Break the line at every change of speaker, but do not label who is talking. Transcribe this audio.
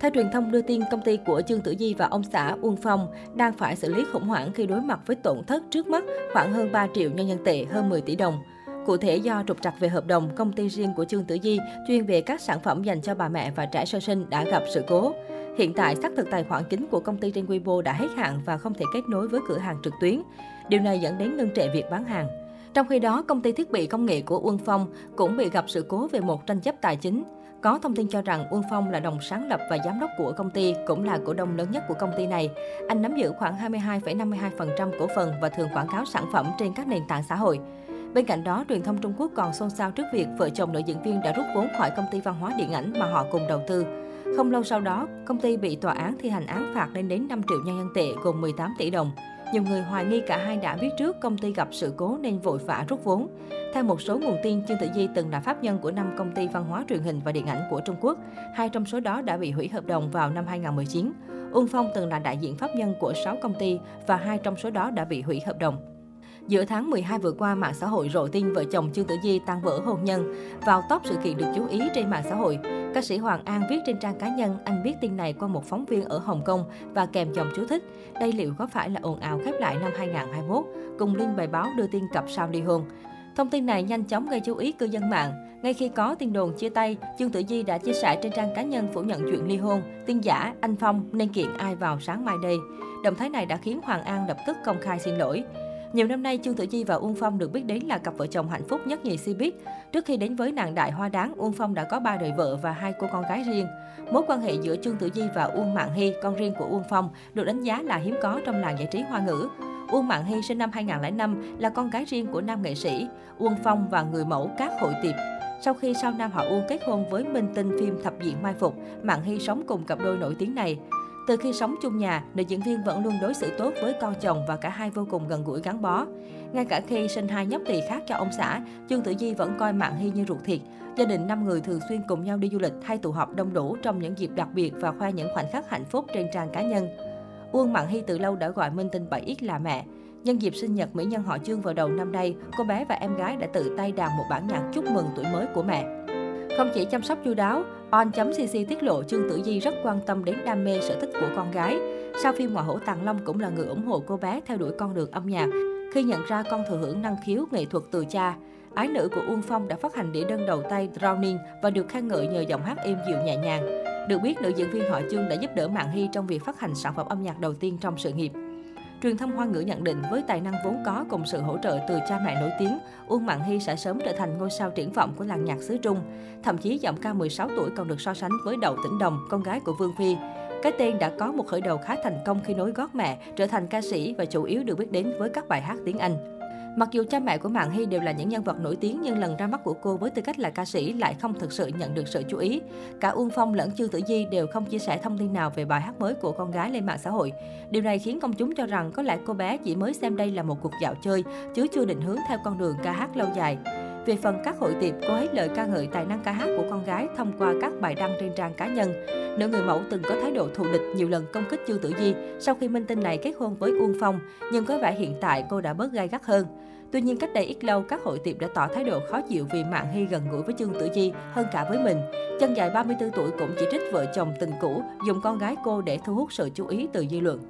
Theo truyền thông đưa tin, công ty của Trương Tử Di và ông xã Uông Phong đang phải xử lý khủng hoảng khi đối mặt với tổn thất trước mắt khoảng hơn 3 triệu nhân dân tệ, hơn 10 tỷ đồng. Cụ thể do trục trặc về hợp đồng, công ty riêng của Trương Tử Di chuyên về các sản phẩm dành cho bà mẹ và trẻ sơ sinh đã gặp sự cố. Hiện tại, xác thực tài khoản chính của công ty trên Weibo đã hết hạn và không thể kết nối với cửa hàng trực tuyến. Điều này dẫn đến ngưng trệ việc bán hàng. Trong khi đó, công ty thiết bị công nghệ của Uông Phong cũng bị gặp sự cố về một tranh chấp tài chính. Có thông tin cho rằng Uông Phong là đồng sáng lập và giám đốc của công ty, cũng là cổ đông lớn nhất của công ty này. Anh nắm giữ khoảng 22,52% cổ phần và thường quảng cáo sản phẩm trên các nền tảng xã hội. Bên cạnh đó, truyền thông Trung Quốc còn xôn xao trước việc vợ chồng nữ diễn viên đã rút vốn khỏi công ty văn hóa điện ảnh mà họ cùng đầu tư. Không lâu sau đó, công ty bị tòa án thi hành án phạt lên đến 5 triệu nhân dân tệ gồm 18 tỷ đồng. Nhiều người hoài nghi cả hai đã biết trước công ty gặp sự cố nên vội vã rút vốn. Theo một số nguồn tin, Trương Tử Di từng là pháp nhân của năm công ty văn hóa truyền hình và điện ảnh của Trung Quốc. Hai trong số đó đã bị hủy hợp đồng vào năm 2019. Uông Phong từng là đại diện pháp nhân của 6 công ty và hai trong số đó đã bị hủy hợp đồng. Giữa tháng 12 vừa qua, mạng xã hội rộ tin vợ chồng Trương Tử Di tan vỡ hôn nhân. Vào top sự kiện được chú ý trên mạng xã hội, ca sĩ Hoàng An viết trên trang cá nhân anh biết tin này qua một phóng viên ở Hồng Kông và kèm dòng chú thích. Đây liệu có phải là ồn ào khép lại năm 2021? Cùng link bài báo đưa tin cặp sao ly hôn. Thông tin này nhanh chóng gây chú ý cư dân mạng. Ngay khi có tin đồn chia tay, Trương Tử Di đã chia sẻ trên trang cá nhân phủ nhận chuyện ly hôn, tin giả, anh Phong nên kiện ai vào sáng mai đây. Động thái này đã khiến Hoàng An lập tức công khai xin lỗi. Nhiều năm nay, Trương Tử Di và Uông Phong được biết đến là cặp vợ chồng hạnh phúc nhất nhì Cbiz. Trước khi đến với nàng đại hoa đáng, Uông Phong đã có ba đời vợ và hai cô con gái riêng. Mối quan hệ giữa Trương Tử Di và Uông Mạng Hy, con riêng của Uông Phong, được đánh giá là hiếm có trong làng giải trí hoa ngữ. Uông Mạng Hy sinh năm 2005 là con gái riêng của nam nghệ sĩ Uông Phong và người mẫu các hội tiệp. Sau khi sau nam họ Uông kết hôn với minh tinh phim Thập diện Mai Phục, Mạng Hy sống cùng cặp đôi nổi tiếng này. Từ khi sống chung nhà, nữ diễn viên vẫn luôn đối xử tốt với con chồng và cả hai vô cùng gần gũi gắn bó. Ngay cả khi sinh hai nhóc tỳ khác cho ông xã, Trương Tử Di vẫn coi Mạng Hy như ruột thịt. Gia đình năm người thường xuyên cùng nhau đi du lịch hay tụ họp đông đủ trong những dịp đặc biệt và khoe những khoảnh khắc hạnh phúc trên trang cá nhân. Uông Mạng Hy từ lâu đã gọi Minh Tinh 7X là mẹ. Nhân dịp sinh nhật mỹ nhân họ Trương vào đầu năm nay, cô bé và em gái đã tự tay đàn một bản nhạc chúc mừng tuổi mới của mẹ. Không chỉ chăm sóc chu đáo, On.cc tiết lộ Trương Tử Di rất quan tâm đến đam mê sở thích của con gái. Sau phim Ngoại hổ Tàng Long cũng là người ủng hộ cô bé theo đuổi con đường âm nhạc. Khi nhận ra con thừa hưởng năng khiếu nghệ thuật từ cha, ái nữ của Uông Phong đã phát hành đĩa đơn đầu tay Drowning và được khen ngợi nhờ giọng hát êm dịu nhẹ nhàng. Được biết, nữ diễn viên họ Trương đã giúp đỡ Mạng Hy trong việc phát hành sản phẩm âm nhạc đầu tiên trong sự nghiệp. Truyền thông Hoa ngữ nhận định với tài năng vốn có cùng sự hỗ trợ từ cha mẹ nổi tiếng, Uông Mạn Hy sẽ sớm trở thành ngôi sao triển vọng của làng nhạc xứ Trung. Thậm chí giọng ca 16 tuổi còn được so sánh với Đậu Tĩnh Đồng, con gái của Vương Phi. Cái tên đã có một khởi đầu khá thành công khi nối gót mẹ, trở thành ca sĩ và chủ yếu được biết đến với các bài hát tiếng Anh. Mặc dù cha mẹ của Mạng Hy đều là những nhân vật nổi tiếng nhưng lần ra mắt của cô với tư cách là ca sĩ lại không thực sự nhận được sự chú ý. Cả Uông Phong lẫn Trương Tử Di đều không chia sẻ thông tin nào về bài hát mới của con gái lên mạng xã hội. Điều này khiến công chúng cho rằng có lẽ cô bé chỉ mới xem đây là một cuộc dạo chơi, chứ chưa định hướng theo con đường ca hát lâu dài. Về phần các hội tiệp, cô ấy lời ca ngợi tài năng ca hát của con gái thông qua các bài đăng trên trang cá nhân. Nữ người mẫu từng có thái độ thù địch nhiều lần công kích Trương Tử Di sau khi minh tinh này kết hôn với Uông Phong, nhưng có vẻ hiện tại cô đã bớt gai gắt hơn. Tuy nhiên, cách đây ít lâu, các hội tiệp đã tỏ thái độ khó chịu vì Mạng Hy gần gũi với Trương Tử Di hơn cả với mình. Chân dài 34 tuổi cũng chỉ trích vợ chồng tình cũ dùng con gái cô để thu hút sự chú ý từ dư luận.